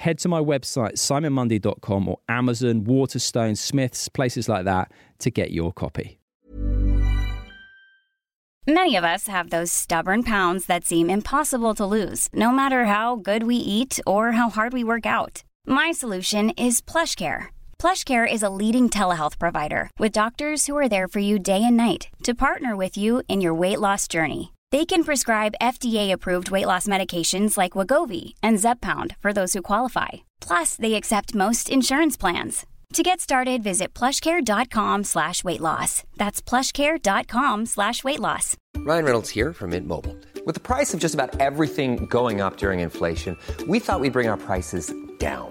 head to my website, simonmundie.com or Amazon, Waterstone, Smiths, places like that to get your copy. Many of us have those stubborn pounds that seem impossible to lose, no matter how good we eat or how hard we work out. My solution is PlushCare. PlushCare is a leading telehealth provider with doctors who are there for you day and night to partner with you in your weight loss journey. They can prescribe FDA-approved weight loss medications like Wegovy and Zepbound for those who qualify. Plus, they accept most insurance plans. To get started, visit plushcare.com slash weight loss. That's plushcare.com slash weight loss. Ryan Reynolds here from Mint Mobile. With the price of just about everything going up during inflation, we thought we'd bring our prices down.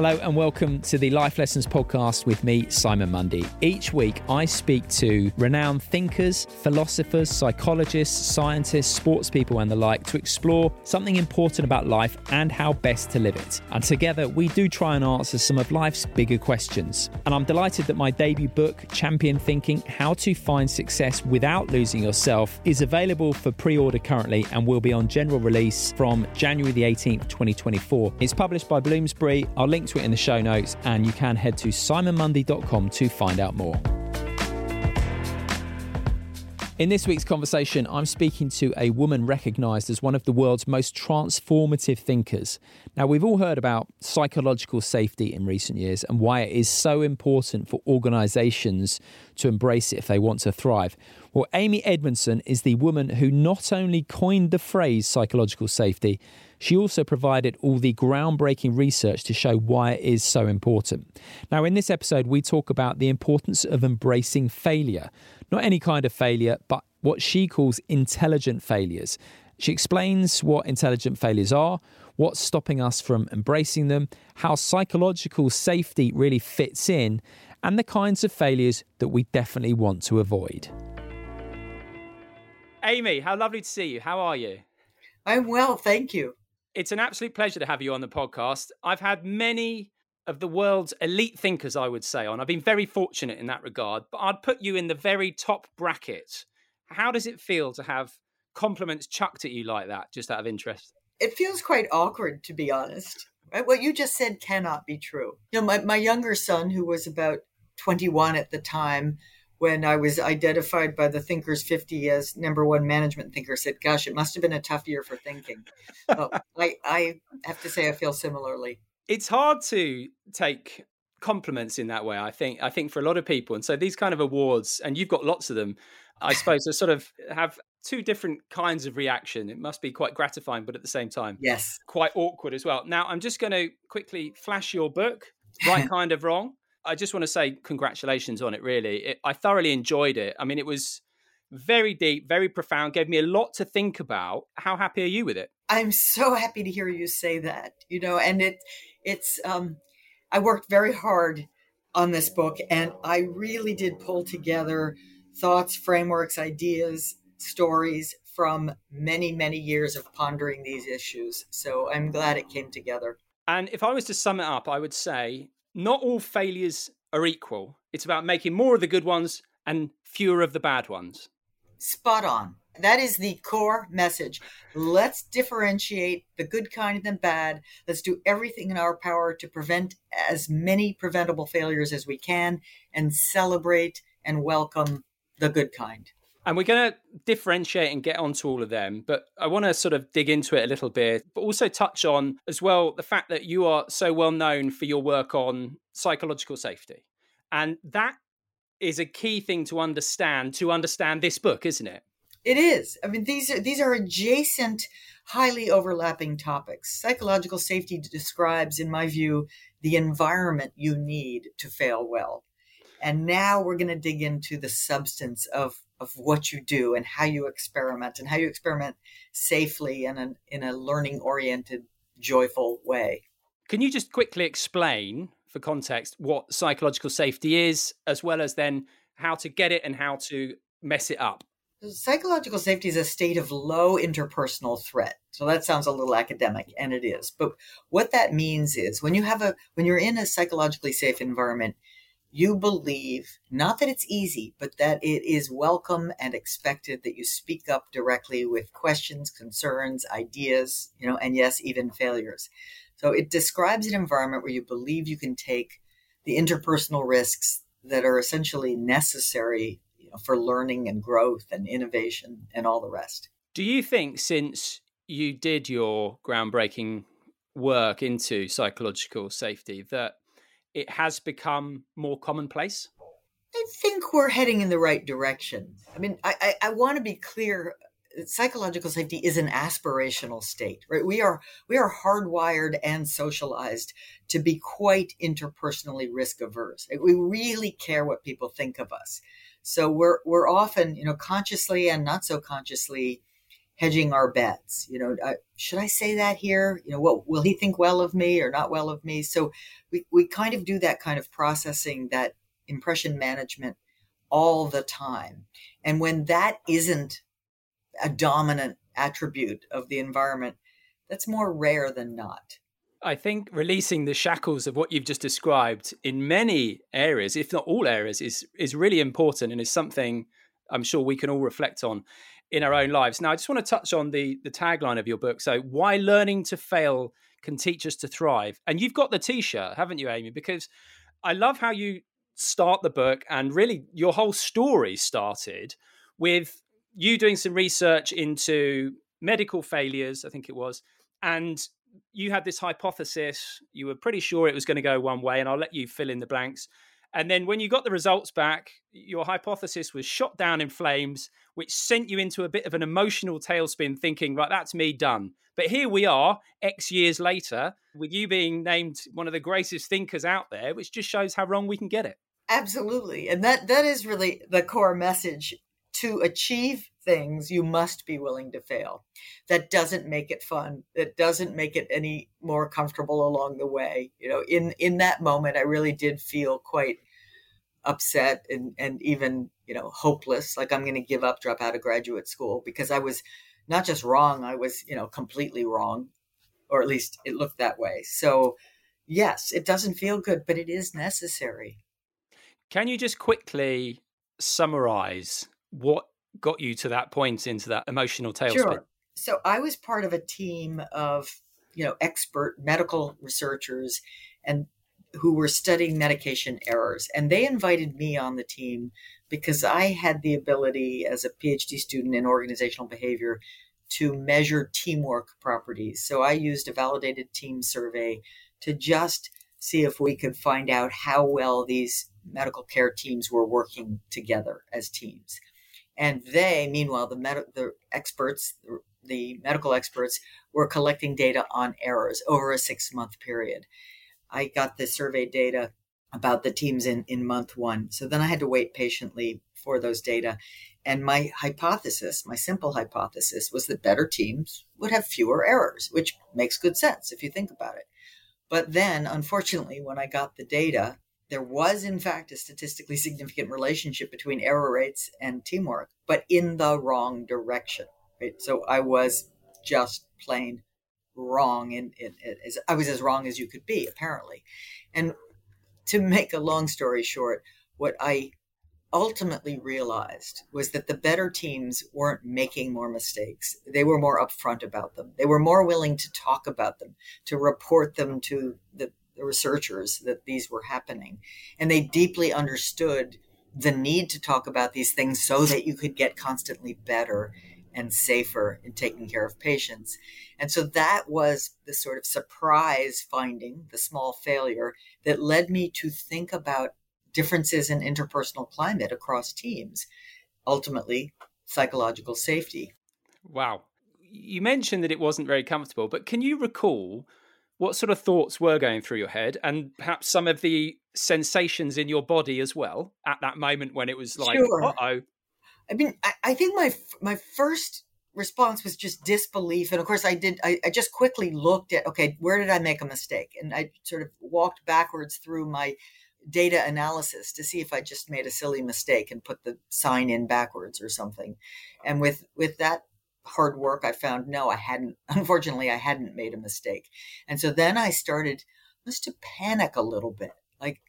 Hello and welcome to the Life Lessons podcast with me, Simon Mundie. Each week, I speak to renowned thinkers, philosophers, psychologists, scientists, sports people, and the like to explore something important about life and how best to live it. And together, we do try and answer some of life's bigger questions. And I'm delighted that my debut book, Champion Thinking How to Find Success Without Losing Yourself, is available for pre order currently and will be on general release from January the 18th, 2024. It's published by Bloomsbury. I'll link to it in the show notes, and you can head to simonmundie.com to find out more. In this week's conversation, I'm speaking to a woman recognized as one of the world's most transformative thinkers. Now, we've all heard about psychological safety in recent years and why it is so important for organizations to embrace it if they want to thrive. Well, Amy Edmondson is the woman who not only coined the phrase psychological safety, she also provided all the groundbreaking research to show why it is so important. Now, in this episode, we talk about the importance of embracing failure. Not any kind of failure, but what she calls intelligent failures. She explains what intelligent failures are, what's stopping us from embracing them, how psychological safety really fits in, and the kinds of failures that we definitely want to avoid. Amy, how lovely to see you. How are you? I'm well, thank you. It's an absolute pleasure to have you on the podcast. I've had many of the world's elite thinkers, I would say, on. I've been very fortunate in that regard, but I'd put you in the very top bracket. How does it feel to have compliments chucked at you like that, just out of interest? It feels quite awkward, to be honest. Right? What you just said cannot be true. You know, my, my younger son, who was about 21 at the time, when I was identified by the Thinkers 50 as number one management thinker, said, "Gosh, it must have been a tough year for thinking." so I, I have to say, I feel similarly. It's hard to take compliments in that way. I think. I think for a lot of people, and so these kind of awards, and you've got lots of them. I suppose to sort of have two different kinds of reaction. It must be quite gratifying, but at the same time, yes, quite awkward as well. Now, I'm just going to quickly flash your book, Right Kind of Wrong. I just want to say congratulations on it. Really, it, I thoroughly enjoyed it. I mean, it was very deep, very profound. Gave me a lot to think about. How happy are you with it? I'm so happy to hear you say that. You know, and it it's um, I worked very hard on this book, and I really did pull together thoughts, frameworks, ideas, stories from many, many years of pondering these issues. So I'm glad it came together. And if I was to sum it up, I would say not all failures are equal. It's about making more of the good ones and fewer of the bad ones. Spot on. That is the core message. Let's differentiate the good kind and the bad. Let's do everything in our power to prevent as many preventable failures as we can and celebrate and welcome the good kind. And we're going to differentiate and get onto all of them, but I want to sort of dig into it a little bit, but also touch on as well the fact that you are so well known for your work on psychological safety. And that is a key thing to understand to understand this book, isn't it? It is. I mean, these are these are adjacent, highly overlapping topics. Psychological safety describes, in my view, the environment you need to fail well. And now we're going to dig into the substance of of what you do and how you experiment and how you experiment safely and in, in a learning oriented, joyful way. Can you just quickly explain, for context, what psychological safety is, as well as then how to get it and how to mess it up? Psychological safety is a state of low interpersonal threat. So that sounds a little academic, and it is. But what that means is when you have a when you're in a psychologically safe environment, you believe not that it's easy, but that it is welcome and expected that you speak up directly with questions, concerns, ideas, you know, and yes, even failures. So it describes an environment where you believe you can take the interpersonal risks that are essentially necessary you know, for learning and growth and innovation and all the rest. Do you think since you did your groundbreaking work into psychological safety that it has become more commonplace? I think we're heading in the right direction. I mean, I, I, I want to be clear. Psychological safety is an aspirational state, right? We are we are hardwired and socialized to be quite interpersonally risk averse. We really care what people think of us, so we're we're often, you know, consciously and not so consciously hedging our bets. You know, uh, should I say that here? You know, what will he think well of me or not well of me? So we, we kind of do that kind of processing, that impression management all the time. And when that isn't a dominant attribute of the environment, that's more rare than not. I think releasing the shackles of what you've just described in many areas, if not all areas, is is really important and is something I'm sure we can all reflect on in our own lives. Now, I just want to touch on the the tagline of your book. So, why learning to fail can teach us to thrive. And you've got the T-shirt, haven't you, Amy? Because I love how you start the book, and really your whole story started with you doing some research into medical failures. I think it was, and you had this hypothesis. You were pretty sure it was going to go one way, and I'll let you fill in the blanks. And then when you got the results back, your hypothesis was shot down in flames, which sent you into a bit of an emotional tailspin, thinking, right, that's me done. But here we are, X years later, with you being named one of the greatest thinkers out there, which just shows how wrong we can get it. Absolutely. And that that is really the core message. To achieve things, you must be willing to fail. That doesn't make it fun. That doesn't make it any more comfortable along the way. You know, in in that moment, I really did feel quite upset and and even you know hopeless. Like I'm going to give up, drop out of graduate school because I was not just wrong. I was you know completely wrong, or at least it looked that way. So yes, it doesn't feel good, but it is necessary. Can you just quickly summarize what got you to that point into that emotional tailspin? Sure. So I was part of a team of, you know, expert medical researchers and who were studying medication errors. And they invited me on the team because I had the ability as a PhD student in organizational behavior to measure teamwork properties. So I used a validated team survey to just see if we could find out how well these medical care teams were working together as teams. And they, meanwhile, the, med- the experts, the medical experts, were collecting data on errors over a six month period. I got the survey data about the teams in, in month one. So then I had to wait patiently for those data. And my hypothesis, my simple hypothesis, was that better teams would have fewer errors, which makes good sense if you think about it. But then, unfortunately, when I got the data, there was, in fact, a statistically significant relationship between error rates and teamwork, but in the wrong direction. Right? So I was just plain wrong, and I was as wrong as you could be, apparently. And to make a long story short, what I ultimately realized was that the better teams weren't making more mistakes. They were more upfront about them. They were more willing to talk about them, to report them to the the researchers that these were happening. And they deeply understood the need to talk about these things so that you could get constantly better and safer in taking care of patients. And so that was the sort of surprise finding, the small failure that led me to think about differences in interpersonal climate across teams, ultimately, psychological safety. Wow. You mentioned that it wasn't very comfortable, but can you recall what sort of thoughts were going through your head and perhaps some of the sensations in your body as well at that moment when it was like, sure. uh oh, I mean, I, I think my my first response was just disbelief, and of course, I did. I, I just quickly looked at okay, where did I make a mistake, and I sort of walked backwards through my data analysis to see if I just made a silly mistake and put the sign in backwards or something. And with with that hard work, I found no, I hadn't. Unfortunately, I hadn't made a mistake. And so then I started just to panic a little bit, like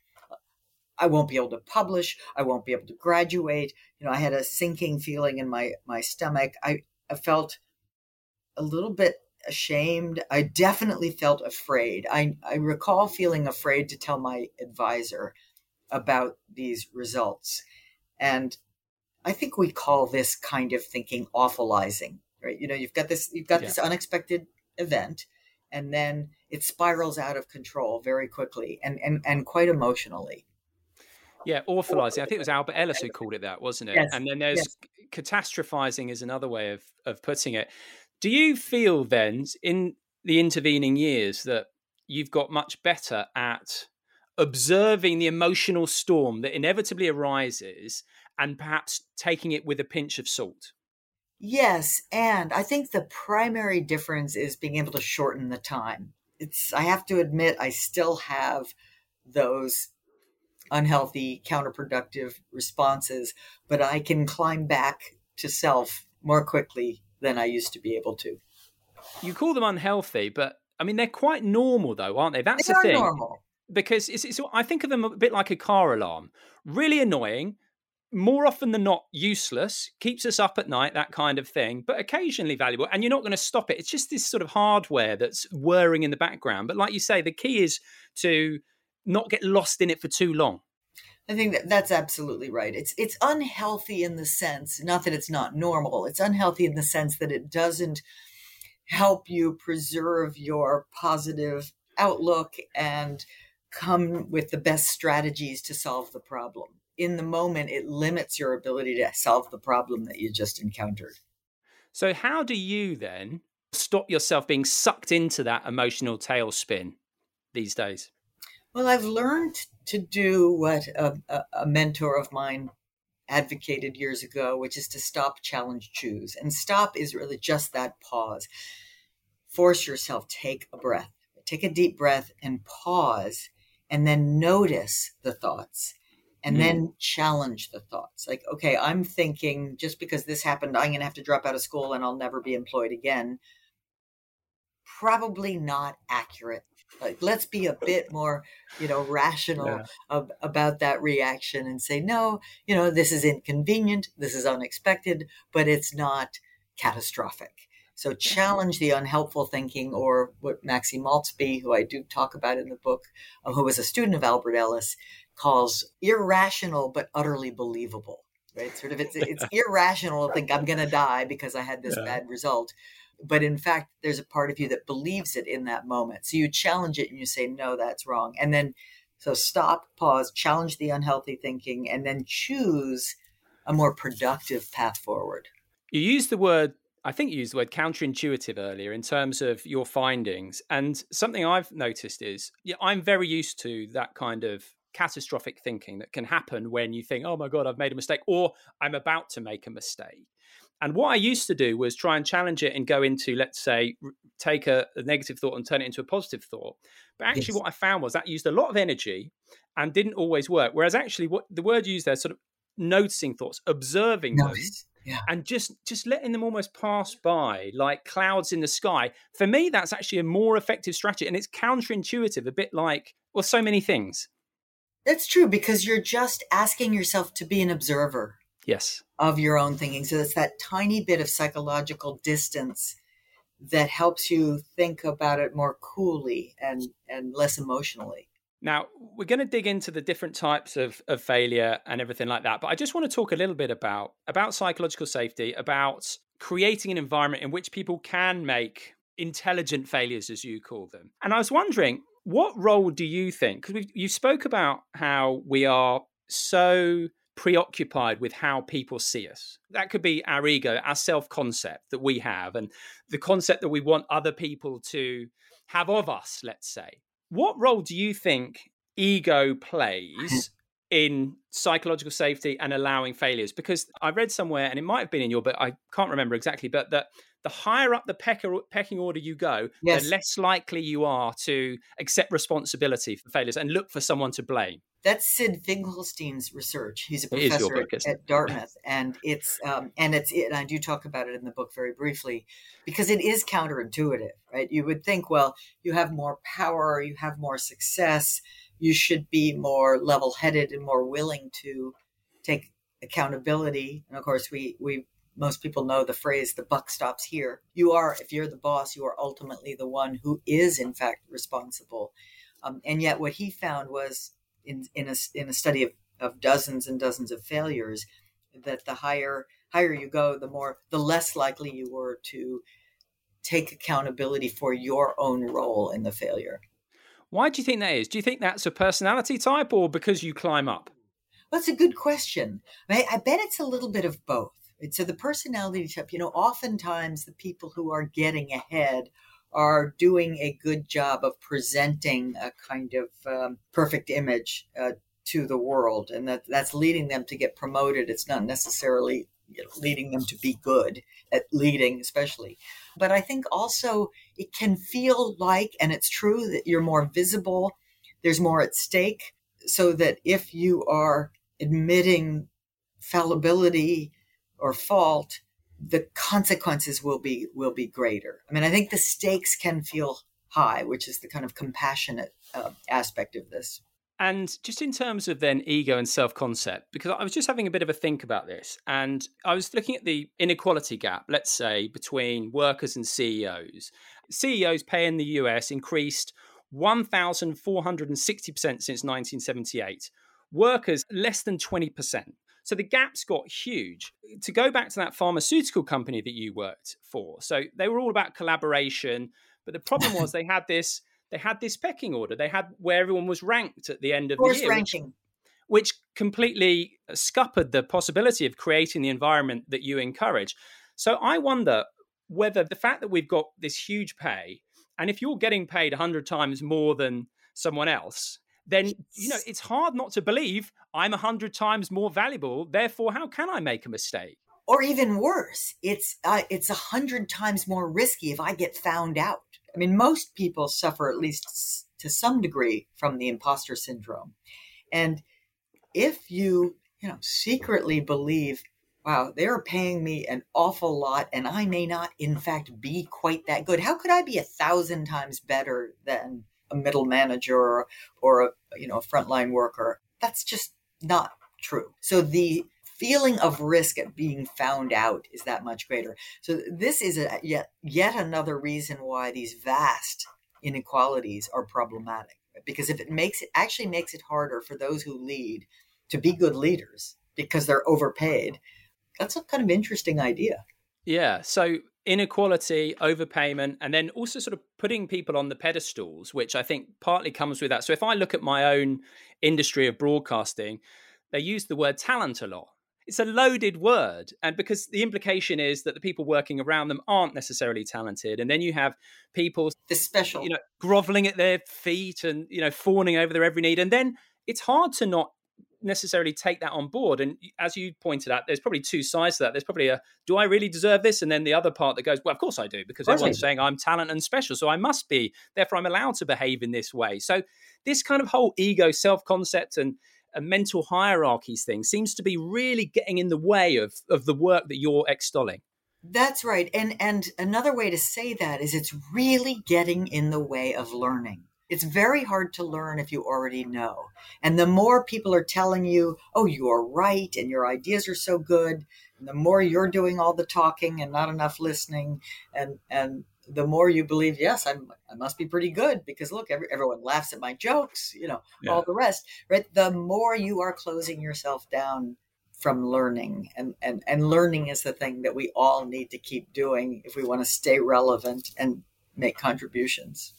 I won't be able to publish. I won't be able to graduate. You know, I had a sinking feeling in my my stomach. I, I felt a little bit ashamed. I definitely felt afraid. I, I recall feeling afraid to tell my advisor about these results. And I think we call this kind of thinking awfulizing, right? You know, you've got this, you've got yeah. this unexpected event and then it spirals out of control very quickly and, and, and quite emotionally. Yeah, awfulizing. I think it was Albert Ellis who called it that, wasn't it? Yes. And then there's yes. catastrophizing is another way of of putting it. Do you feel then in the intervening years that you've got much better at observing the emotional storm that inevitably arises and perhaps taking it with a pinch of salt? Yes, and I think the primary difference is being able to shorten the time. It's I have to admit I still have those unhealthy, counterproductive responses, but I can climb back to self more quickly than I used to be able to. You call them unhealthy, but I mean they're quite normal though, aren't they? That's they the thing. Normal. Because it's, it's, I think of them a bit like a car alarm. Really annoying, more often than not useless, keeps us up at night, that kind of thing, but occasionally valuable. And you're not going to stop it. It's just this sort of hardware that's whirring in the background. But like you say, the key is to not get lost in it for too long. I think that that's absolutely right. It's it's unhealthy in the sense, not that it's not normal. It's unhealthy in the sense that it doesn't help you preserve your positive outlook and come with the best strategies to solve the problem. In the moment, it limits your ability to solve the problem that you just encountered. So, how do you then stop yourself being sucked into that emotional tailspin these days? Well, I've learned to do what a, a, mentor of mine advocated years ago, which is to stop, challenge, choose. And stop is really just that pause. Force yourself, take a breath, take a deep breath and pause, and then notice the thoughts. And mm. then challenge the thoughts. Like, okay, I'm thinking just because this happened, I'm going to have to drop out of school and I'll never be employed again. Probably not accurate like, let's be a bit more, you know, rational yeah. ab- about that reaction and say, no, you know, this is inconvenient, this is unexpected, but it's not catastrophic. So challenge the unhelpful thinking, or what Maxie Maultsby, who I do talk about in the book, uh, who was a student of Albert Ellis, calls irrational but utterly believable. Right? Sort of, it's it's irrational to think I'm going to die because I had this yeah. bad result, but in fact there's a part of you that believes it in that moment so you challenge it and you say no that's wrong and then so stop pause challenge the unhealthy thinking and then choose a more productive path forward you use the word I think you used the word counterintuitive earlier in terms of your findings. And something I've noticed is yeah, I'm very used to that kind of catastrophic thinking that can happen when you think, oh my God, I've made a mistake, or I'm about to make a mistake. And what I used to do was try and challenge it and go into, let's say, take a, a negative thought and turn it into a positive thought. But actually, yes. what I found was that used a lot of energy and didn't always work. Whereas actually, what the word used there, sort of noticing thoughts, observing nice. them, yeah. and just just letting them almost pass by like clouds in the sky. For me, that's actually a more effective strategy, and it's counterintuitive, a bit like well, so many things. That's true because you're just asking yourself to be an observer yes of your own thinking so it's that tiny bit of psychological distance that helps you think about it more coolly and and less emotionally Now, we're going to dig into the different types of, of failure and everything like that. But I just want to talk a little bit about, about psychological safety, about creating an environment in which people can make intelligent failures, as you call them. And I was wondering, what role do you think? Because you spoke about how we are so preoccupied with how people see us. That could be our ego, our self concept that we have, and the concept that we want other people to have of us, let's say. What role do you think ego plays in psychological safety and allowing failures? Because I read somewhere, and it might have been in your book, I can't remember exactly, but that the higher up the pecker, pecking order you go, yes. the less likely you are to accept responsibility for failures and look for someone to blame. That's Sid Finkelstein's research. He's a professor book, at, Dartmouth, and it's um, and it's and I do talk about it in the book very briefly because it is counterintuitive, right? You would think, well, you have more power, you have more success, you should be more level-headed and more willing to take accountability. And of course, we we most people know the phrase the buck stops here. You are if you're the boss you are ultimately the one who is in fact responsible. Um, and yet what he found was in, in, a, in a study of, of dozens and dozens of failures that the higher higher you go the more the less likely you were to take accountability for your own role in the failure. Why do you think that is? Do you think that's a personality type or because you climb up? That's a good question. I, I bet it's a little bit of both so the personality type, you know, oftentimes the people who are getting ahead are doing a good job of presenting a kind of um, perfect image uh, to the world, and that that's leading them to get promoted. It's not necessarily you know, leading them to be good at leading, especially. But I think also it can feel like, and it's true that you're more visible. There's more at stake, so that if you are admitting fallibility or fault, the consequences will be will be greater. I mean, I think the stakes can feel high, which is the kind of compassionate uh, aspect of this. And just in terms of then ego and self concept, because I was just having a bit of a think about this, and I was looking at the inequality gap, let's say, between workers and CEOs. CEOs pay in the US increased 1,460% since 1978. Workers, less than 20%. So the gaps got huge. To go back to that pharmaceutical company that you worked for, so they were all about collaboration, but the problem was they had this they had this pecking order. They had where everyone was ranked at the end of Force the year, ranking. Which, which completely scuppered the possibility of creating the environment that you encourage. So I wonder whether the fact that we've got this huge pay, and if you're getting paid 100 times more than someone else, then you know it's hard not to believe I'm a hundred times more valuable. Therefore, how can I make a mistake? Or even worse, it's uh, it's a hundred times more risky if I get found out. I mean, most people suffer at least to some degree from the imposter syndrome, and if you you know secretly believe wow, they're paying me an awful lot and I may not, in fact, be quite that good. How could I be a thousand times better than a middle manager or, or a you know a frontline worker. That's just not true. So the feeling of risk at being found out is that much greater. So this is a, yet yet another reason why these vast inequalities are problematic. Because if it makes it actually makes it harder for those who lead to be good leaders because they're overpaid, that's a kind of interesting idea. Yeah. So inequality, overpayment, and then also sort of putting people on the pedestals, which I think partly comes with that. So if I look at my own industry of broadcasting, they use the word talent a lot. It's a loaded word. And because the implication is that the people working around them aren't necessarily talented. And then you have people the special, you know, groveling at their feet and, you know, fawning over their every need. And then it's hard to not necessarily take that on board. And as you pointed out, there's probably two sides to that. There's probably a do I really deserve this? And then the other part that goes, well, of course I do, because everyone's saying I'm talent and special. So I must be. Therefore, I'm allowed to behave in this way. So this kind of whole ego, self concept, and a mental hierarchies thing seems to be really getting in the way of, of the work that you're extolling. That's right. And and another way to say that is it's really getting in the way of learning. It's very hard to learn if you already know. And the more people are telling you, oh, you are right and your ideas are so good, and the more you're doing all the talking and not enough listening, and, and the more you believe, yes, I'm, I must be pretty good because look, every, everyone laughs at my jokes, you know, yeah. all the rest, right? The more you are closing yourself down from learning and, and, and learning is the thing that we all need to keep doing if we want to stay relevant and make contributions.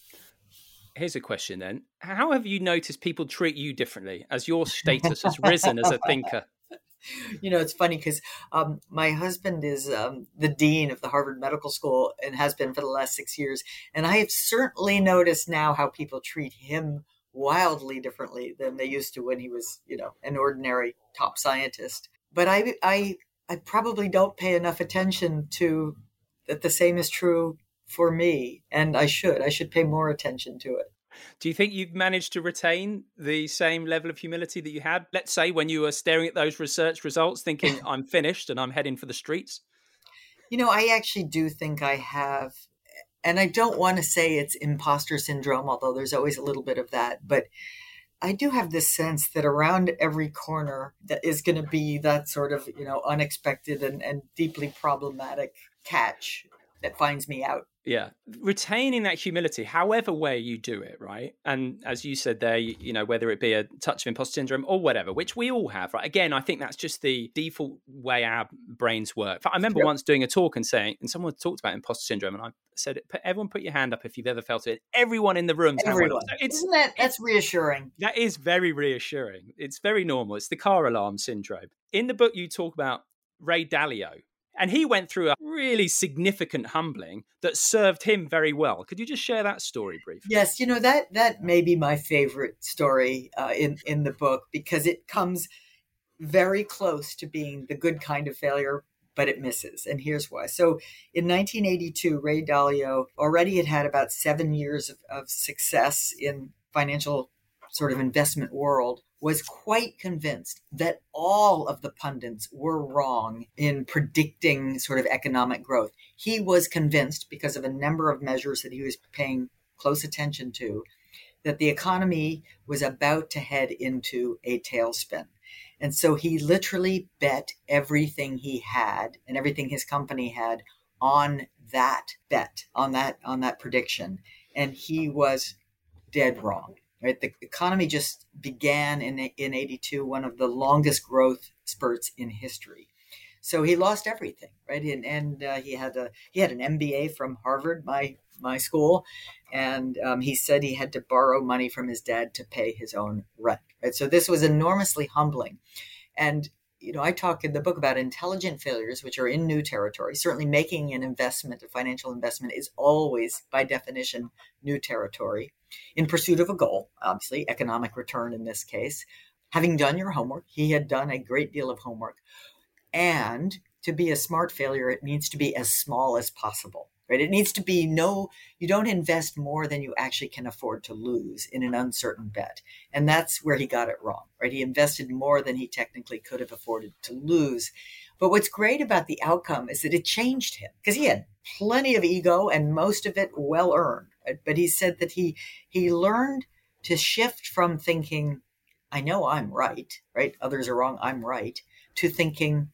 Here's a question then. How have you noticed people treat you differently as your status has risen as a thinker? you know, it's funny because um, my husband is um, the dean of the Harvard Medical School and has been for the last six years. And I have certainly noticed now how people treat him wildly differently than they used to when he was, you know, an ordinary top scientist. But I, I, I probably don't pay enough attention to that the same is true for me. And I should. I should pay more attention to it. Do you think you've managed to retain the same level of humility that you had, let's say, when you were staring at those research results, thinking, I'm finished and I'm heading for the streets? You know, I actually do think I have. And I don't want to say it's imposter syndrome, although there's always a little bit of that. But I do have this sense that around every corner that is going to be that sort of, you know, unexpected and, and deeply problematic catch that finds me out. Yeah, retaining that humility, however way you do it, right? And as you said there, you, you, know, whether it be a touch of imposter syndrome or whatever, which we all have, right? Again, I think that's just the default way our brains work. I remember yep. once doing a talk and saying, and someone talked about imposter syndrome, and I said, "Everyone, put your hand up if you've ever felt it." Everyone in the room, everyone. It's, Isn't that that's reassuring? That is very reassuring. It's very normal. It's the car alarm syndrome. In the book, you talk about Ray Dalio, and he went through a really significant humbling that served him very well. Could you just share that story briefly? Yes, you know that that may be my favorite story uh, in in the book because it comes very close to being the good kind of failure, but it misses. And here's why. So in 1982, Ray Dalio already had had about seven years of, of success in financial sort of investment world was quite convinced that all of the pundits were wrong in predicting sort of economic growth. He was convinced, because of a number of measures that he was paying close attention to, that the economy was about to head into a tailspin. And so he literally bet everything he had and everything his company had on that bet, on that on that prediction. And he was dead wrong right? The economy just began in in 82, one of the longest growth spurts in history. So he lost everything, right? And, and uh, he had a he had an MBA from Harvard, my my school, and um, he said he had to borrow money from his dad to pay his own rent. Right. So this was enormously humbling, and you know I talk in the book about intelligent failures, which are in new territory. Certainly, making an investment, a financial investment, is always by definition new territory in pursuit of a goal, obviously, economic return in this case. Having done your homework, he had done a great deal of homework. And to be a smart failure, it needs to be as small as possible, right? It needs to be no, you don't invest more than you actually can afford to lose in an uncertain bet. And that's where he got it wrong, right? He invested more than he technically could have afforded to lose. But what's great about the outcome is that it changed him because he had plenty of ego and most of it well earned but he said that he he learned to shift from thinking i know i'm right right others are wrong i'm right to thinking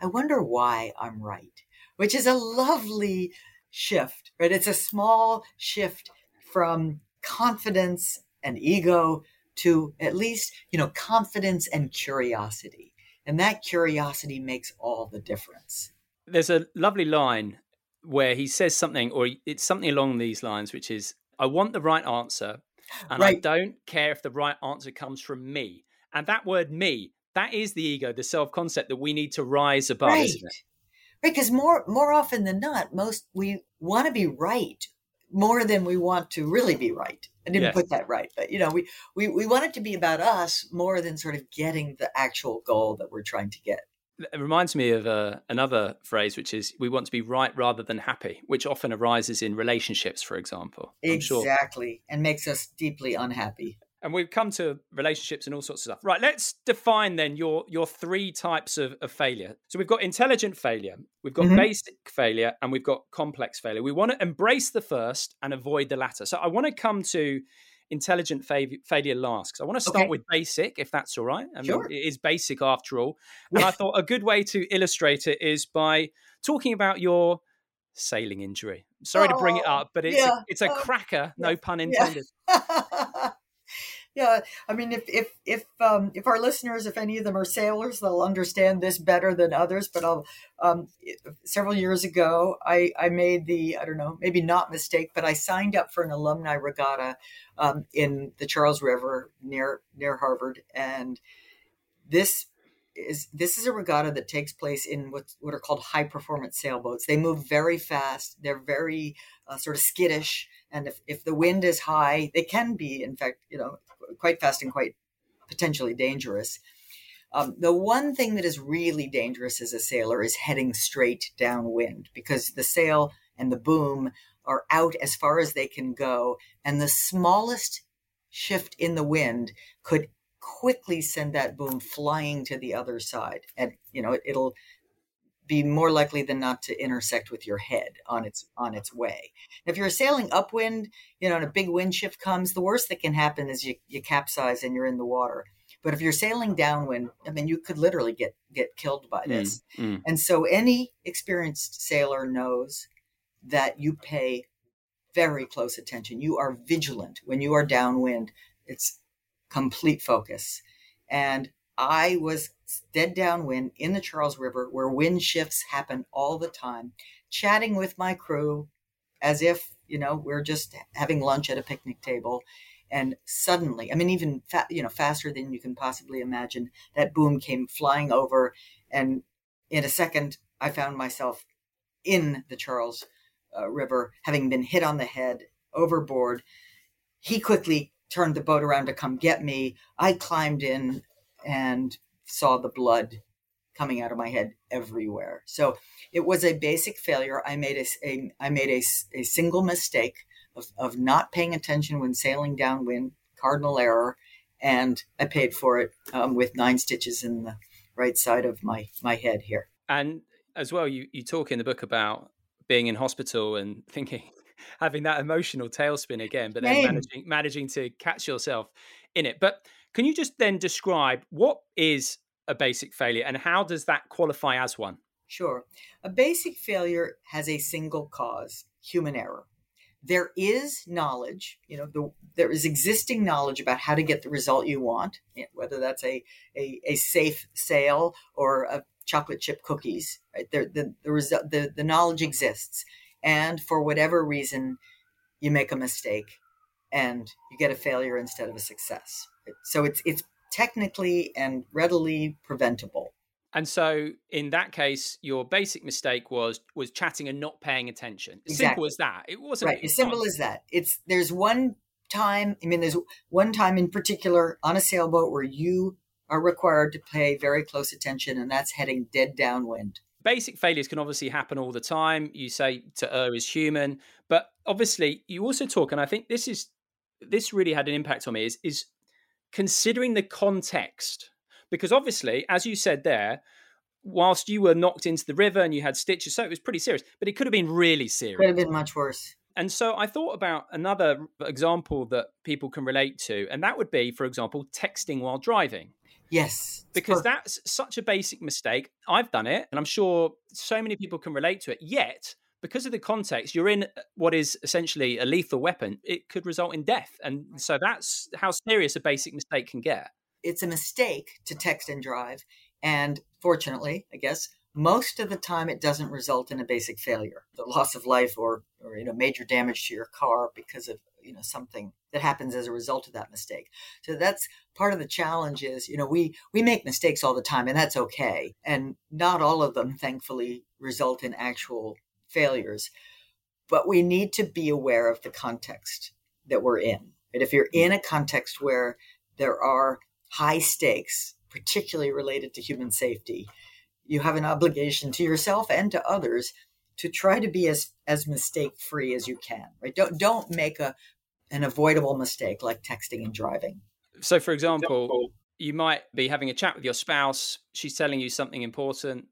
i wonder why i'm right which is a lovely shift right it's a small shift from confidence and ego to at least you know confidence and curiosity and that curiosity makes all the difference there's a lovely line where he says something, or it's something along these lines, which is, I want the right answer, and right. I don't care if the right answer comes from me. And that word me, that is the ego, the self concept that we need to rise above, right. Right, because more more often than not, most we want to be right more than we want to really be right. I didn't yes. put that right, but you know, we, we we want it to be about us more than sort of getting the actual goal that we're trying to get. It reminds me of uh, another phrase, which is we want to be right rather than happy, which often arises in relationships, for example. I'm exactly, sure. and makes us deeply unhappy. And we've come to relationships and all sorts of stuff. Right, let's define then your your three types of, of failure. So we've got intelligent failure, we've got mm-hmm. basic failure, and we've got complex failure. We want to embrace the first and avoid the latter. So I want to come to intelligent failure last? Because I want to start okay. with basic, if that's all right. I sure. mean, it is basic after all. And I thought a good way to illustrate it is by talking about your sailing injury. Sorry oh, to bring it up, but it's yeah, a, it's a uh, cracker, no pun intended. Yeah. yeah, I mean, if if if um, if our listeners, if any of them are sailors, they'll understand this better than others. But I'll um, several years ago, I I made the I don't know maybe not mistake, but I signed up for an alumni regatta um, in the Charles River near near Harvard, and this is this is a regatta that takes place in what what are called high performance sailboats. They move very fast. They're very uh, sort of skittish, and if if the wind is high, they can be, in fact, you know, quite fast and quite potentially dangerous. Um, the one thing that is really dangerous as a sailor is heading straight downwind because the sail and the boom are out as far as they can go, and the smallest shift in the wind could quickly send that boom flying to the other side and you know it, will be more likely than not to intersect with your head on its on its way. If you're sailing upwind you know and a big wind shift comes the worst that can happen is you, you capsize and you're in the water. But if you're sailing downwind i mean you could literally get get killed by mm, this. mm, mm. and so any experienced sailor knows that you pay very close attention. You are vigilant. When you are downwind it's complete focus. And I was dead downwind in the Charles River where wind shifts happen all the time, chatting with my crew as if, you know, we're just having lunch at a picnic table. And suddenly, I mean, even, fa- you know, faster than you can possibly imagine, that boom came flying over. And in a second, I found myself in the Charles uh, River, having been hit on the head, overboard. He quickly turned the boat around to come get me. I climbed in and saw the blood coming out of my head everywhere. So it was a basic failure. I made a, a I made a, a single mistake of, of not paying attention when sailing downwind, cardinal error, and I paid for it um, with nine stitches in the right side of my my head here. And as well, you you talk in the book about being in hospital and thinking having that emotional tailspin again, but then managing managing to catch yourself in it. But can you just then describe what is a basic failure and how does that qualify as one? Sure. A basic failure has a single cause, human error. There is knowledge, you know, the, there is existing knowledge about how to get the result you want, whether that's a, a, a safe sail or a chocolate chip cookies. Right? The, the, the, the knowledge exists and for whatever reason you make a mistake and you get a failure instead of a success so it's it's technically and readily preventable. And so in that case your basic mistake was was chatting and not paying attention. Exactly. simple as that. It wasn't right as simple as that. It's there's one time i mean there's one time in particular on a sailboat where you are required to pay very close attention and that's heading dead downwind. Basic failures can obviously happen all the time. You say to err is human, but obviously you also talk, and I think this is this really had an impact on me is is considering the context because obviously, as you said there, whilst you were knocked into the river and you had stitches, so it was pretty serious, but it could have been really serious. Could have been much worse. And so I thought about another example that people can relate to, and that would be, for example, texting while driving. Yes. Because that's such a basic mistake. I've done it, and I'm sure so many people can relate to it. Yet, because of the context, you're in uh, what is essentially a lethal weapon. It could result in death. And so that's how serious a basic mistake can get. It's a mistake to text and drive. And fortunately, I guess, most of the time it doesn't result in a basic failure, the loss of life or, or you know, major damage to your car because of you know something that happens as a result of that mistake so that's part of the challenge is you know we we make mistakes all the time and that's okay and not all of them thankfully result in actual failures but we need to be aware of the context that we're in. And if you're in a context where there are high stakes particularly related to human safety you have an obligation to yourself and to others to try to be as as mistake free as you can right? Don't don't make a an avoidable mistake like texting and driving. So, for example, you might be having a chat with your spouse, she's telling you something important,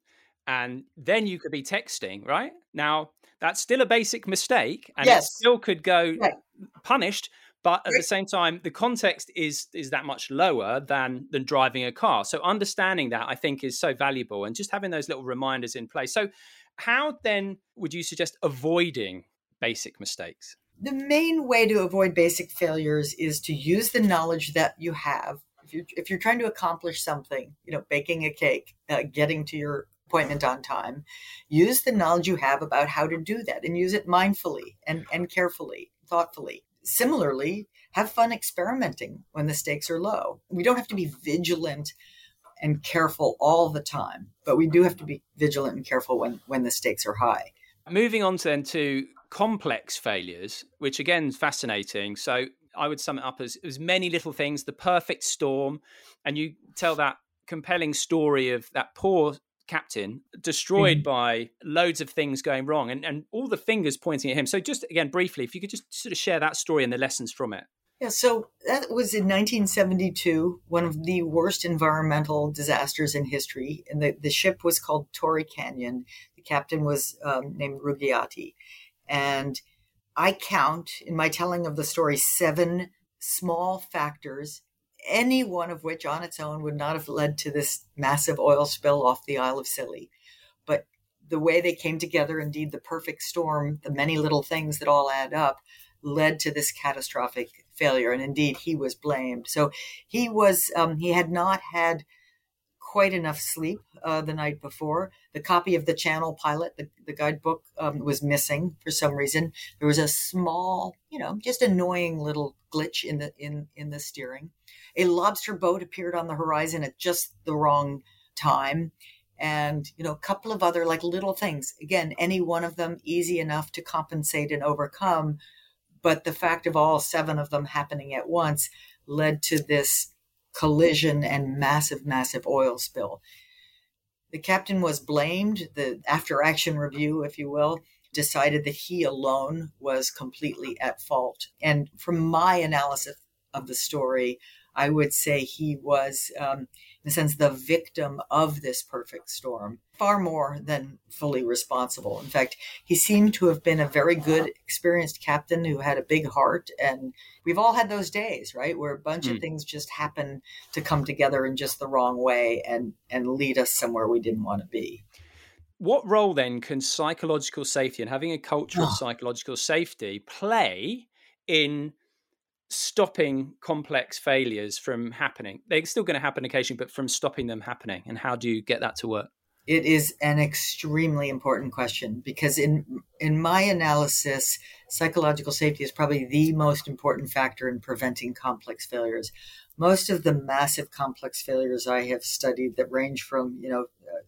and then you could be texting, right? Now, that's still a basic mistake and yes. it still could go right. punished but at the same time the context is is that much lower than than driving a car so understanding that i think is so valuable and just having those little reminders in place so How then would you suggest avoiding basic mistakes? The main way to avoid basic failures is to use the knowledge that you have. If you're, if you're trying to accomplish something, you know, baking a cake, uh, getting to your appointment on time, use the knowledge you have about how to do that and use it mindfully and, and carefully, thoughtfully. Similarly, have fun experimenting when the stakes are low. We don't have to be vigilant and careful all the time, but we do have to be vigilant and careful when, when the stakes are high. Moving on then to complex failures, which again is fascinating. So I would sum it up as, as many little things, the perfect storm, and you tell that compelling story of that poor captain destroyed mm-hmm. by loads of things going wrong and, and all the fingers pointing at him. So just again briefly, if you could just sort of share that story and the lessons from it. Yeah, so that was in 1972, one of the worst environmental disasters in history. And the, the ship was called Torrey Canyon. The captain was um, named Rugiati. And I count in my telling of the story seven small factors, any one of which on its own would not have led to this massive oil spill off the Isle of Scilly. But the way they came together, indeed, the perfect storm, the many little things that all add up, led to this catastrophic failure. And indeed, he was blamed. So he was, um, he had not had quite enough sleep uh, the night before. The copy of the Channel Pilot, the, the guidebook, um, was missing for some reason. There was a small, you know, just annoying little glitch in the in in the steering. A lobster boat appeared on the horizon at just the wrong time, and you know, a couple of other like little things. Again, any one of them easy enough to compensate and overcome but the fact of all seven of them happening at once led to this collision and massive, massive oil spill. The captain was blamed. The after action review, if you will, decided that he alone was completely at fault. And from my analysis of the story, I would say he was, um, in a sense, the victim of this perfect storm, far more than fully responsible. In fact, he seemed to have been a very good, experienced captain who had a big heart. And we've all had those days, right, where a bunch mm. of hmm. things just happen to come together in just the wrong way and, and lead us somewhere we didn't want to be. What role then can psychological safety and having a culture of ah. psychological safety play in stopping complex failures from happening? They're still going to happen occasionally, but from stopping them happening. And how do you get that to work? It is an extremely important question because in in my analysis, psychological safety is probably the most important factor in preventing complex failures. Most of the massive complex failures I have studied that range from you know uh,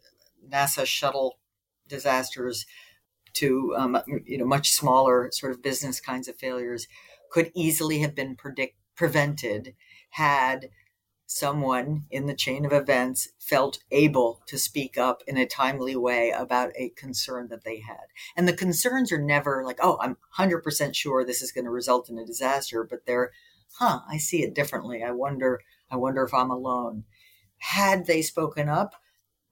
NASA shuttle disasters to um, you know much smaller sort of business kinds of failures could easily have been predict prevented had someone in the chain of events felt able to speak up in a timely way about a concern that they had. And the concerns are never like, oh, I'm 100% sure this is going to result in a disaster, but they're, huh, I see it differently. I wonder, I wonder if I'm alone. Had they spoken up,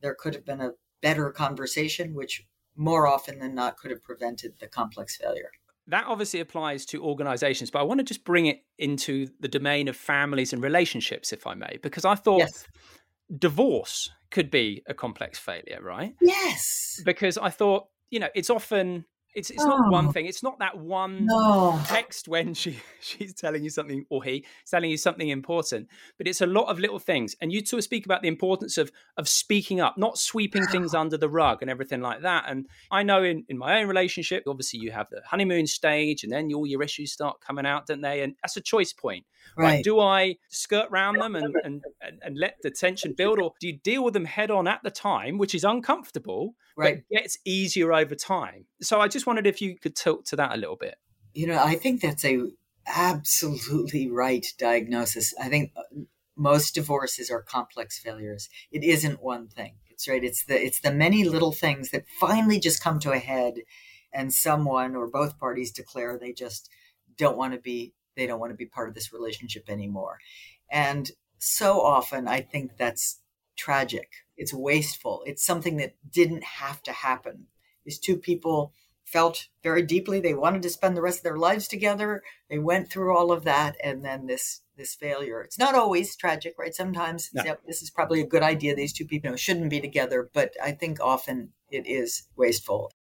there could have been a better conversation, which more often than not could have prevented the complex failure that obviously applies to organizations, but I want to just bring it into the domain of families and relationships, if I may, because I thought yes. divorce could be a complex failure, right? Yes. Because I thought, you know, it's often it's it's oh. not one oh. thing. It's not that one no. text when she she's telling you something or he telling you something important, but it's a lot of little things. And you two speak about the importance of of speaking up, not sweeping things under the rug and everything like that. And I know in in my own relationship, obviously you have the honeymoon stage, and then all your issues start coming out, don't they? And that's a choice point. Right. right. Do I skirt around them and, and, and, and let the tension build, or do you deal with them head on at the time, which is uncomfortable, right. but gets easier over time? So I just wondered if you could talk to that a little bit. You know, I think that's a absolutely right diagnosis. I think uh, most divorces are complex failures. It isn't one thing. It's right. It's the it's the many little things that finally just come to a head, and someone or both parties declare they just don't want to be they don't want to be part of this relationship anymore. And so often, I think that's tragic. It's wasteful. It's something that didn't have to happen. These two people felt very deeply they wanted to spend the rest of their lives together. They went through all of that, and then this this failure. It's not always tragic, right? Sometimes no. yep, this is probably a good idea. These two people you know, shouldn't be together, but I think often it is wasteful.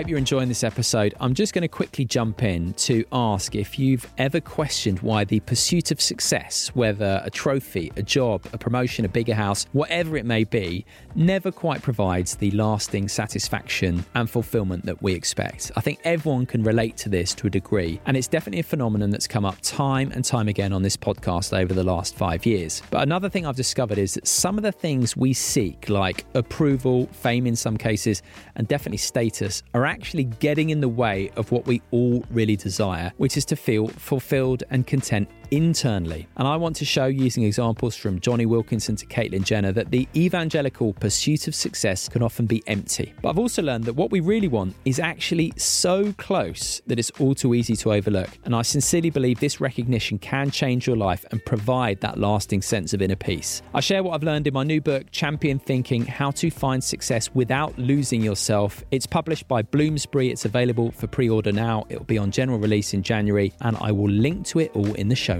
Hope you're enjoying this episode. I'm just going to quickly jump in to ask if you've ever questioned why the pursuit of success, whether a trophy, a job, a promotion, a bigger house, whatever it may be, never quite provides the lasting satisfaction and fulfillment that we expect. I think everyone can relate to this to a degree, and it's definitely a phenomenon that's come up time and time again on this podcast over the last five years. But another thing I've discovered is that some of the things we seek, like approval, fame in some cases, and definitely status, are actually getting in the way of what we all really desire, which is to feel fulfilled and content internally. And I want to show, using examples from Jonny Wilkinson to Caitlyn Jenner, that the evangelical pursuit of success can often be empty. But I've also learned that what we really want is actually so close that it's all too easy to overlook. And I sincerely believe this recognition can change your life and provide that lasting sense of inner peace. I share what I've learned in my new book, Champion Thinking How to Find Success Without Losing Yourself. It's published by Bloomsbury. It's available for pre order now. It will be on general release in January, and I will link to it all in the show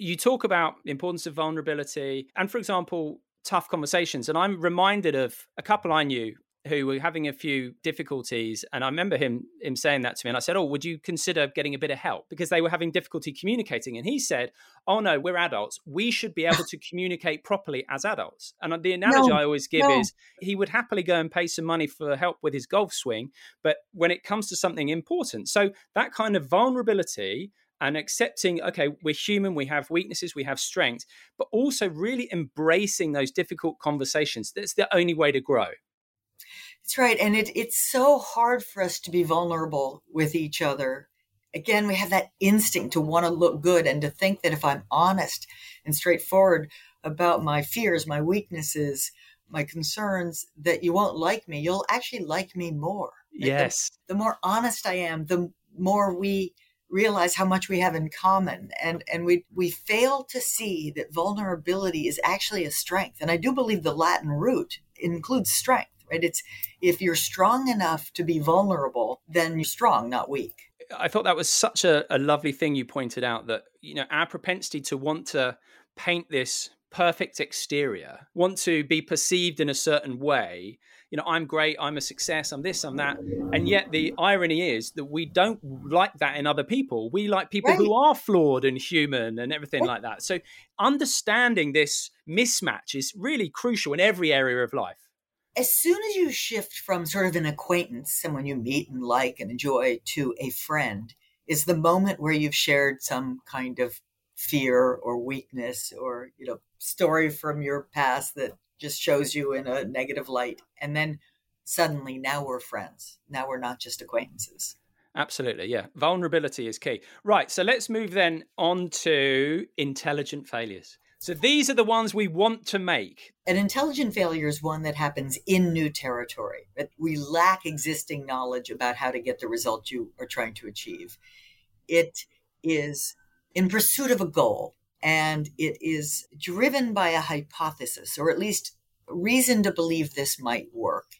You talk about the importance of vulnerability and, for example, tough conversations. And I'm reminded of a couple I knew who were having a few difficulties and i remember him him saying that to me and i said oh would you consider getting a bit of help because they were having difficulty communicating and he said oh no we're adults we should be able to communicate properly as adults and uh, the analogy no, i always give no. is he would happily go and pay some money for help with his golf swing but when it comes to something important so that kind of vulnerability and accepting okay we're human we have weaknesses we have strengths but also really embracing those difficult conversations that's the only way to grow that's right. And it, it's so hard for us to be vulnerable with each other. Again, we have that instinct to want to look good and to think that if I'm honest and straightforward about my fears, my weaknesses, my concerns, that you won't like me. You'll actually like me more. Yes. The, the more honest I am, the more we realize how much we have in common and and we we fail to see that vulnerability is actually a strength and i do believe the latin root includes strength right? It's if you're strong enough to be vulnerable, then you're strong, not weak. I thought that was such a, a lovely thing you pointed out that, you know, our propensity to want to paint this perfect exterior, want to be perceived in a certain way. You know, I'm great, I'm a success, I'm this, I'm that. And yet the irony is that we don't like that in other people. We like people right. who are flawed and human and everything right. like that. So understanding this mismatch is really crucial in every area of life as soon as you shift from sort of an acquaintance, someone you meet and like and enjoy, to a friend, is the moment where you've shared some kind of fear or weakness or you know story from your past that just shows you in a negative light and then suddenly now we're friends now we're not just acquaintances absolutely yeah vulnerability is key right so let's move then on to intelligent failures so these are the ones we want to make. An intelligent failure is one that happens in new territory. That we lack existing knowledge about how to get the result you are trying to achieve. It is in pursuit of a goal and it is driven by a hypothesis or at least reason to believe this might work.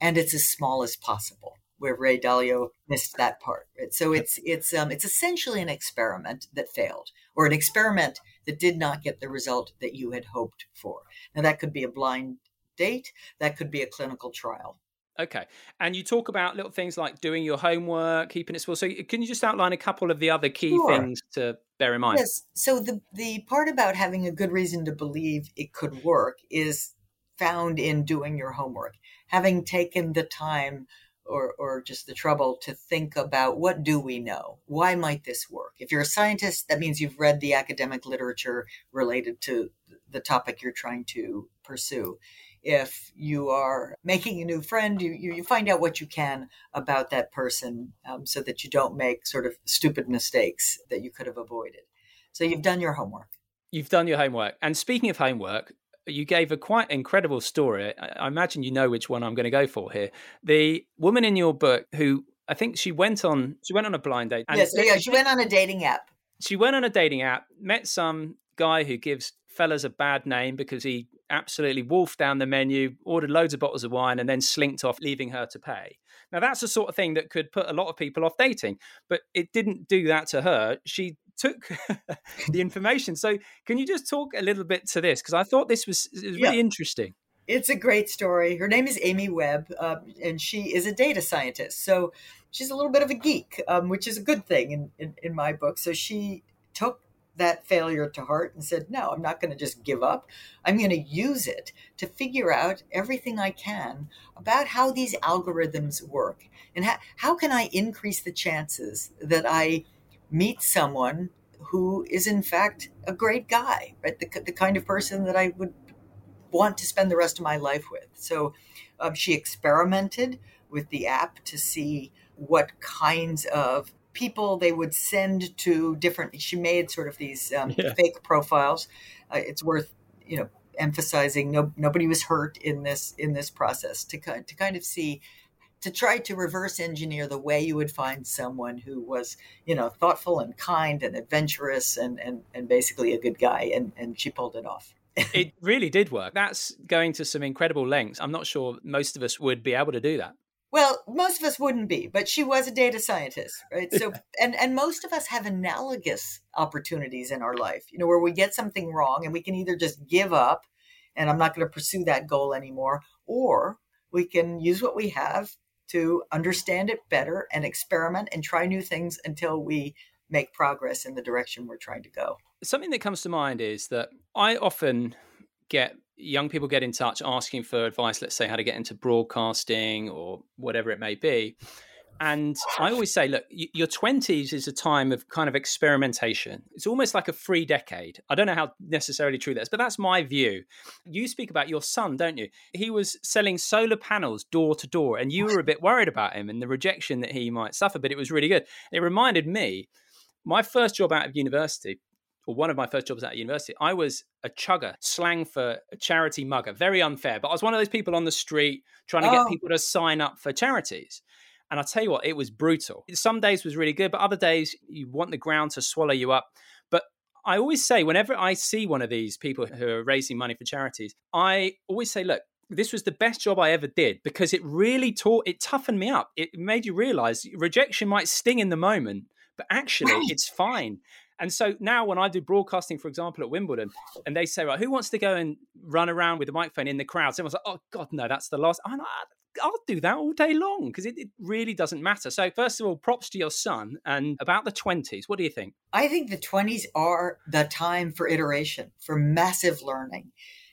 And it's as small as possible where Ray Dalio missed that part. Right? So it's it's um, it's essentially an experiment that failed, or an experiment that did not get the result that you had hoped for. Now that could be a blind date, that could be a clinical trial. Okay, and you talk about little things like doing your homework, keeping it small. So can you just outline a couple of the other key sure. things to bear in mind? Yes. So the the part about having a good reason to believe it could work is found in doing your homework, having taken the time or, or just the trouble to think about what do we know? Why might this work? If you're a scientist, that means you've read the academic literature related to the topic you're trying to pursue. If you are making a new friend, you, you, you find out what you can about that person um, so that you don't make sort of stupid mistakes that you could have avoided. So you've done your homework. You've done your homework. And speaking of homework, you gave a quite incredible story. I imagine you know which one I'm going to go for here. The woman in your book who I think she went on she went on a blind date. yes, yeah, she went on a dating app. She went on a dating app, met some guy who gives fellas a bad name because he absolutely wolfed down the menu, ordered loads of bottles of wine, and then slinked off, leaving her to pay. Now, that's the sort of thing that could put a lot of people off dating, but it didn't do that to her. She took the information. So, can you just talk a little bit to this? Because I thought this was, was really yeah. interesting. It's a great story. Her name is Amy Webb, uh, and she is a data scientist. So, she's a little bit of a geek, um, which is a good thing in, in, in my book. So, she took that failure to heart and said, No, I'm not going to just give up. I'm going to use it to figure out everything I can about how these algorithms work and how, how can I increase the chances that I meet someone who is, in fact, a great guy, right? The, the kind of person that I would want to spend the rest of my life with. So um, she experimented with the app to see what kinds of people they would send to different she made sort of these um, yeah. fake profiles. Uh, it's worth you know emphasizing no, nobody was hurt in this in this process to, to kind of see to try to reverse engineer the way you would find someone who was you know thoughtful and kind and adventurous and and, and basically a good guy and and she pulled it off. It really did work. That's going to some incredible lengths. I'm not sure most of us would be able to do that well, most of us wouldn't be, but she was a data scientist, right? So, and and most of us have analogous opportunities in our life, you know, where we get something wrong and we can either just give up and I'm not going to pursue that goal anymore, or we can use what we have to understand it better and experiment and try new things until we make progress in the direction we're trying to go. Something that comes to mind is that I often get young people get in touch asking for advice, let's say how to get into broadcasting or whatever it may be. And I always say, look, your 20s is a time of kind of experimentation. It's almost like a free decade. I don't know how necessarily true that is, but that's my view. You speak about your son, don't you? He was selling solar panels door to door, and you were a bit worried about him and the rejection that he might suffer, but it was really good. It reminded me, my first job out of university, or one of my first jobs at university, I was a chugger, slang for a charity mugger. Very unfair, but I was one of those people on the street trying to oh. get people to sign up for charities. And I tell you what, it was brutal. Some days was really good, but other days you want the ground to swallow you up. But I always say, whenever I see one of these people who are raising money for charities, I always say, look, this was the best job I ever did because it really taught, it toughened me up. It made you realize rejection might sting in the moment, but actually it's fine. And so now when I do broadcasting, for example, at Wimbledon, and they say, right, who wants to go and run around with a microphone in the crowd? Someone's like, oh, God, no, that's the last. I'm like, I'll do that all day long because it, it, really doesn't matter. So, first of all, props to your son. And about the 20s, what do you think? I think the 20s are the time for iteration, for massive learning.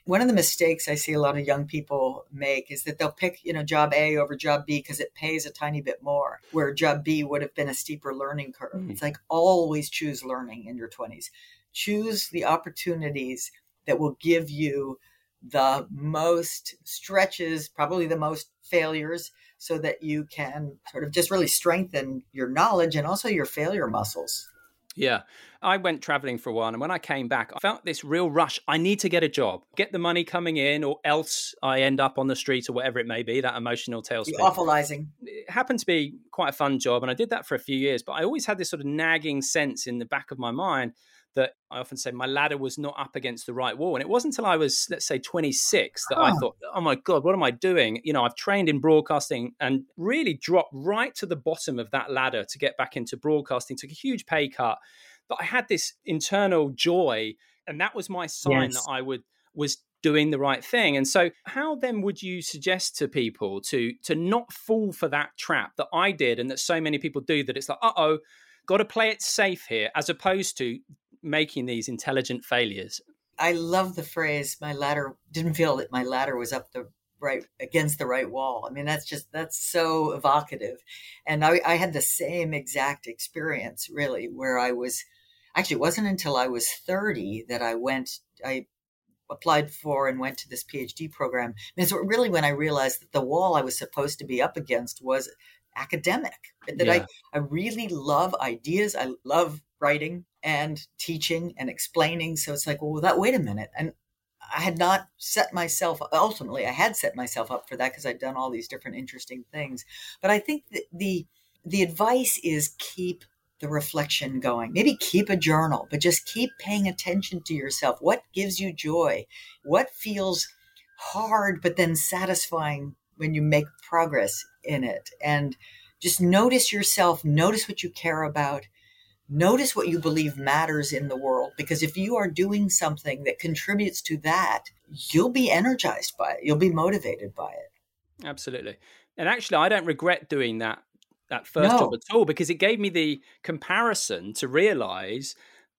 One of the mistakes I see a lot of young people make is that they'll pick, you know, job A over job B because it pays a tiny bit more, where job B would have been a steeper learning curve. Mm. It's like always choose learning in your 20s. Choose the opportunities that will give you the most stretches, probably the most failures, so that you can sort of just really strengthen your knowledge and also your failure muscles. Yeah. I went traveling for a while, and when I came back, I felt this real rush. I need to get a job, get the money coming in, or else I end up on the street or whatever it may be, that emotional tailspin. Awfulizing. It happened to be quite a fun job, and I did that for a few years, but I always had this sort of nagging sense in the back of my mind that I often say my ladder was not up against the right wall. And it wasn't until I was, let's say, 26 that I thought, oh my God, what am I doing? You know, I've trained in broadcasting and really dropped right to the bottom of that ladder to get back into broadcasting, took a huge pay cut. But I had this internal joy. And that was my sign yes. that I would was doing the right thing. And so how then would you suggest to people to to not fall for that trap that I did and that so many people do that it's like, uh-oh, got to play it safe here, as opposed to making these intelligent failures. I love the phrase, my ladder didn't feel that my ladder was up the right against the right wall. I mean, that's just, that's so evocative. And I, I had the same exact experience really, where I was actually, it wasn't until I was 30 that I went, I applied for and went to this PhD program. And so really when I realized that the wall I was supposed to be up against was academic, that yeah. I, I really love ideas. I love writing and teaching and explaining. So it's like, well, that, wait a minute. And I had not set myself, ultimately, I had set myself up for that because I'd done all these different interesting things. But I think that the, the advice is keep the reflection going. Maybe keep a journal, but just keep paying attention to yourself. What gives you joy? What feels hard, but then satisfying when you make progress in it? And just notice yourself, notice what you care about, Notice what you believe matters in the world because if you are doing something that contributes to that, you'll be energized by it. You'll be motivated by it. Absolutely. And actually, I don't regret doing that that first no. job at all because it gave me the comparison to realize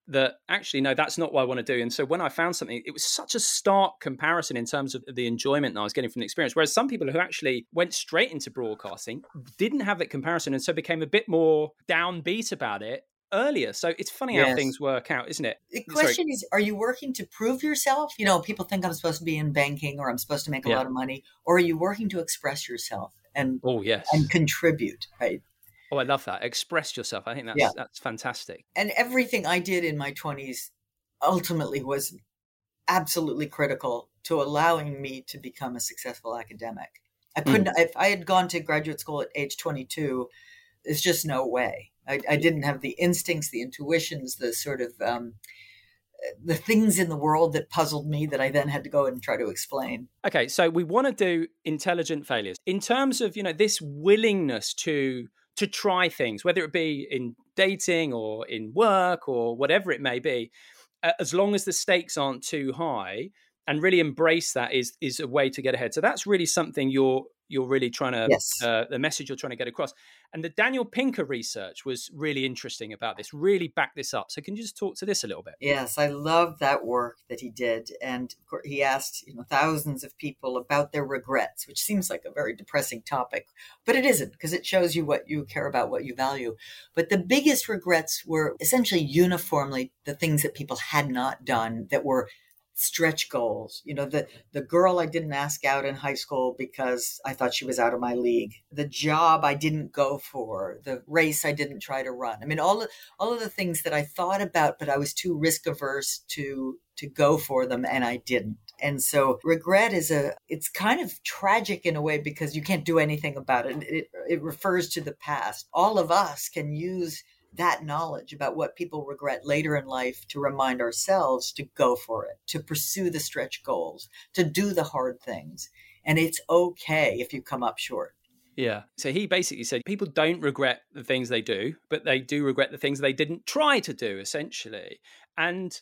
that actually no that's not what i want to do and so when i found something it was such a stark comparison in terms of the enjoyment that i was getting from the experience whereas some people who actually went straight into broadcasting didn't have that comparison and so became a bit more downbeat about it earlier. So it's funny yes. how things work out, isn't it? The question Sorry. is are you working to prove yourself? You know, people think I'm supposed to be in banking or I'm supposed to make a yeah. lot of money, or are you working to express yourself and oh yes and contribute, right? Oh, I love that. Express yourself. I think that's yeah. that's fantastic. And everything I did in my 20s ultimately was absolutely critical to allowing me to become a successful academic. I couldn't mm. if I had gone to graduate school at age 22, there's just no way I, I didn't have the instincts, the intuitions, the sort of um, the things in the world that puzzled me that I then had to go and try to explain. Okay, so we want to do intelligent failures in terms of you know this willingness to to try things, whether it be in dating or in work or whatever it may be, as long as the stakes aren't too high, and really embrace that is is a way to get ahead. So that's really something you're you're really trying to yes. uh, the message you're trying to get across. And the Daniel Pinker research was really interesting about this, really back this up. So can you just talk to this a little bit? Yes, I love that work that he did. And he asked, you know, thousands of people about their regrets, which seems like a very depressing topic, but it isn't because it shows you what you care about, what you value. But the biggest regrets were essentially uniformly the things that people had not done that were stretch goals. You know, the the girl I didn't ask out in high school because I thought she was out of my league. The job I didn't go for, the race I didn't try to run. I mean, all of, all of the things that I thought about, but I was too risk averse to to go for them, and I didn't. And so regret is a it's kind of tragic in a way because you can't do anything about it. It it refers to the past. All of us can use that knowledge about what people regret later in life to remind ourselves to go for it, to pursue the stretch goals, to do the hard things. And it's okay if you come up short. Yeah. So he basically said people don't regret the things they do, but they do regret the things they didn't try to do, essentially. And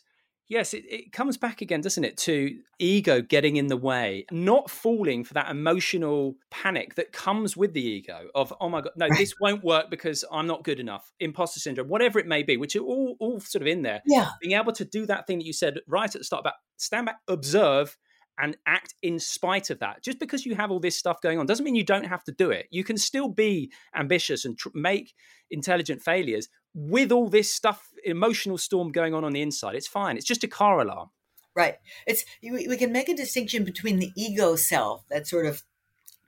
Yes, it, it comes back again, doesn't it, to ego getting in the way, not falling for that emotional panic that comes with the ego of, oh my God, no, this won't work because I'm not good enough, imposter syndrome, whatever it may be, which are all, all sort of in there. Yeah. Being able to do that thing that you said right at the start about stand back, observe, and act in spite of that. Just because you have all this stuff going on doesn't mean you don't have to do it. You can still be ambitious and tr- make intelligent failures with all this stuff, emotional storm going on on the inside. It's fine. It's just a car alarm. Right. It's we can make a distinction between the ego self, that sort of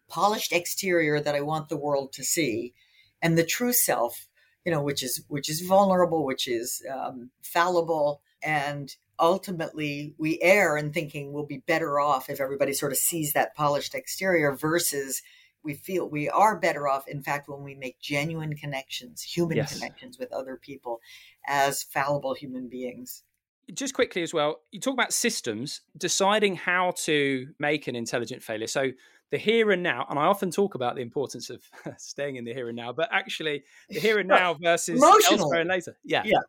polished exterior that I want the world to see, and the true self, you know, which is which is vulnerable, which is um, fallible, and ultimately we err in thinking we'll be better off if everybody sort of sees that polished exterior versus we feel we are better off in fact when we make genuine connections human yes. connections with other people as fallible human beings. Just quickly as well you talk about systems deciding how to make an intelligent failure. So the here and now and i often talk about the importance of staying in the here and now but actually the here and now versus elsewhere and later. Yeah. Yeah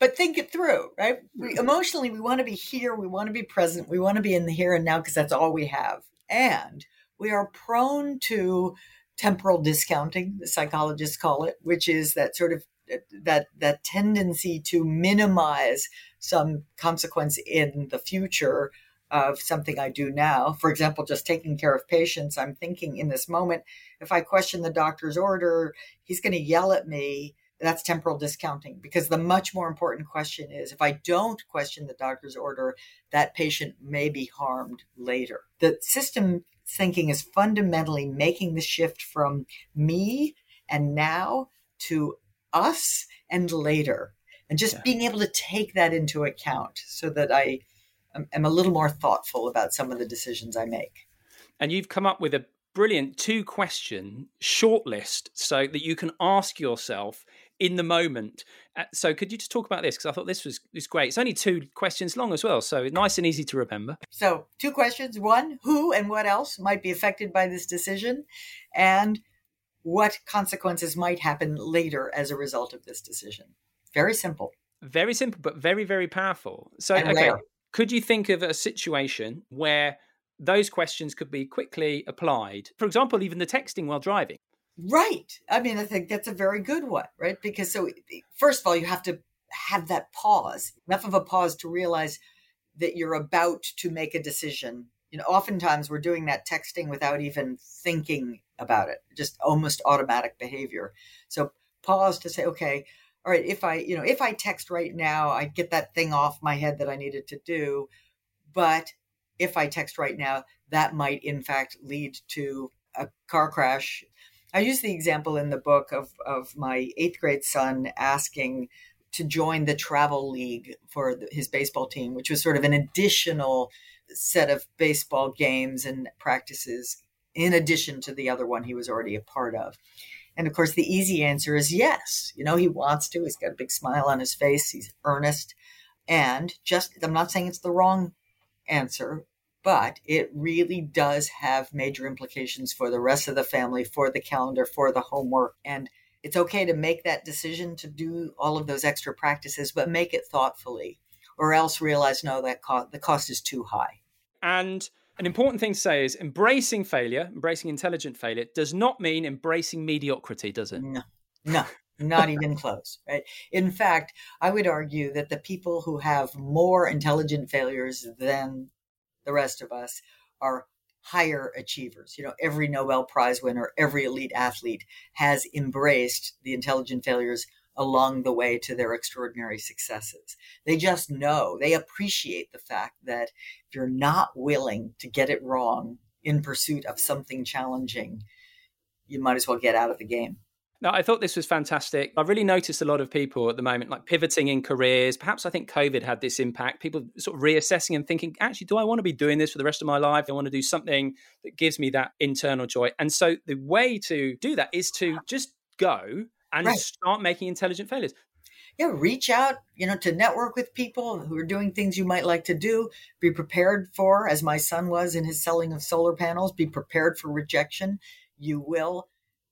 but think it through, right? We, mm-hmm. emotionally, we want to be here, we want to be present, we want to be in the here and now because that's all we have. And we are prone to temporal discounting, the psychologists call it, which is that sort of that that tendency to minimize some consequence in the future of something I do now. For example, just taking care of patients, I'm thinking in this moment, if I question the doctor's order, he's going to yell at me that's temporal discounting because the much more important question is if I don't question the doctor's order, that patient may be harmed later. The system thinking is fundamentally making the shift from me and now to us and later, and just yeah. being able to take that into account so that I am a little more thoughtful about some of the decisions I make. And you've come up with a brilliant two question shortlist so that you can ask yourself in the moment. Uh, so could you just talk about this? Because I thought this was, was great. It's only two questions long as well, so nice and easy to remember. So two questions. One, who and what else might be affected by this decision? And what consequences might happen later as a result of this decision? Very simple. Very simple, but very, very powerful. So, and okay, rare. could you think of a situation where those questions could be quickly applied? For example, even the texting while driving. Right. I mean, I think that's a very good one, right? Because so, first of all, you have to have that pause, enough of a pause to realize that you're about to make a decision. You know, oftentimes we're doing that texting without even thinking about it, just almost automatic behavior. So pause to say, okay, all right, if I, you know, if I text right now, I get that thing off my head that I needed to do. But if I text right now, that might in fact lead to a car crash I use the example in the book of, of my eighth grade son asking to join the travel league for the, his baseball team, which was sort of an additional set of baseball games and practices in addition to the other one he was already a part of. And of course, the easy answer is yes. You know, he wants to. He's got a big smile on his face. He's earnest. And just, I'm not saying it's the wrong answer, but it really does have major implications for the rest of the family, for the calendar, for the homework. And it's okay to make that decision to do all of those extra practices, but make it thoughtfully, or else realize no, that co- the cost is too high. And an important thing to say is embracing failure, embracing intelligent failure, does not mean embracing mediocrity, does it? No, no. not even close, right? In fact, I would argue that the people who have more intelligent failures than the rest of us are higher achievers. You know, every Nobel Prize winner, every elite athlete has embraced the intelligent failures along the way to their extraordinary successes. They just know, they appreciate the fact that if you're not willing to get it wrong in pursuit of something challenging, you might as well get out of the game. No, I thought this was fantastic. I've really noticed a lot of people at the moment like pivoting in careers. Perhaps I think COVID had this impact. People sort of reassessing and thinking, actually, do I want to be doing this for the rest of my life? I want to do something that gives me that internal joy. And so the way to do that is to just go and right. start making intelligent failures. Yeah, reach out, you know, to network with people who are doing things you might like to do. Be prepared for, as my son was in his selling of solar panels, be prepared for rejection. You will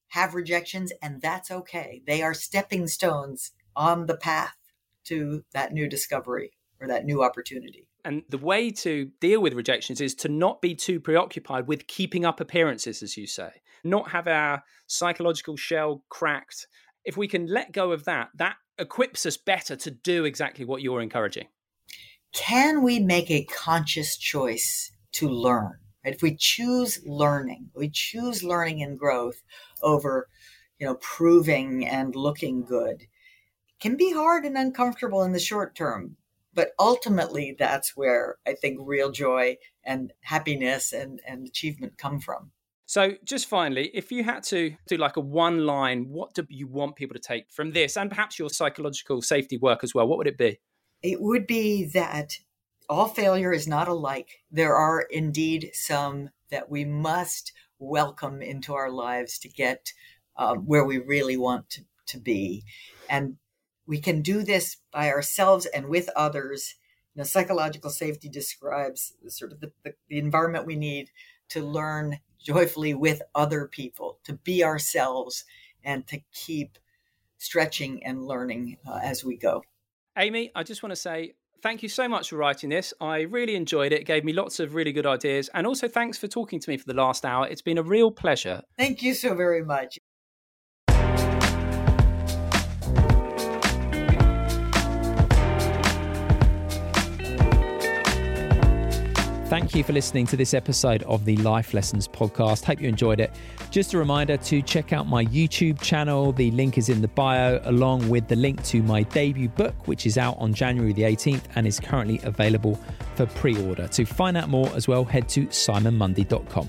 have rejections, and that's okay. They are stepping stones on the path to that new discovery or that new opportunity. And the way to deal with rejections is to not be too preoccupied with keeping up appearances, as you say, not have our psychological shell cracked. If we can let go of that, that equips us better to do exactly what you're encouraging. Can we make a conscious choice to learn. Right? If we choose learning, we choose learning and growth over, you know, proving and looking good, It can be hard and uncomfortable in the short term. But ultimately, that's where I think real joy and happiness and, and achievement come from. So, just finally, if you had to do like a one line, what do you want people to take from this and perhaps your psychological safety work as well? What would it be? It would be that all failure is not alike. There are indeed some that we must welcome into our lives to get uh, where we really want to, to be. And we can do this by ourselves and with others. You psychological safety describes the sort of the, the, the environment we need to learn joyfully with other people, to be ourselves, and to keep stretching and learning uh, as we go. Amy, I just want to say thank you so much for writing this. I really enjoyed it. It gave me lots of really good ideas. And also, thanks for talking to me for the last hour. It's been a real pleasure. Thank you so very much. Thank you for listening to this episode of the Life Lessons podcast. Hope you enjoyed it. Just a reminder to check out my YouTube channel. The link is in the bio, along with the link to my debut book, which is out on January the 18th and is currently available for pre order. To find out more as well, head to simonmundie.com.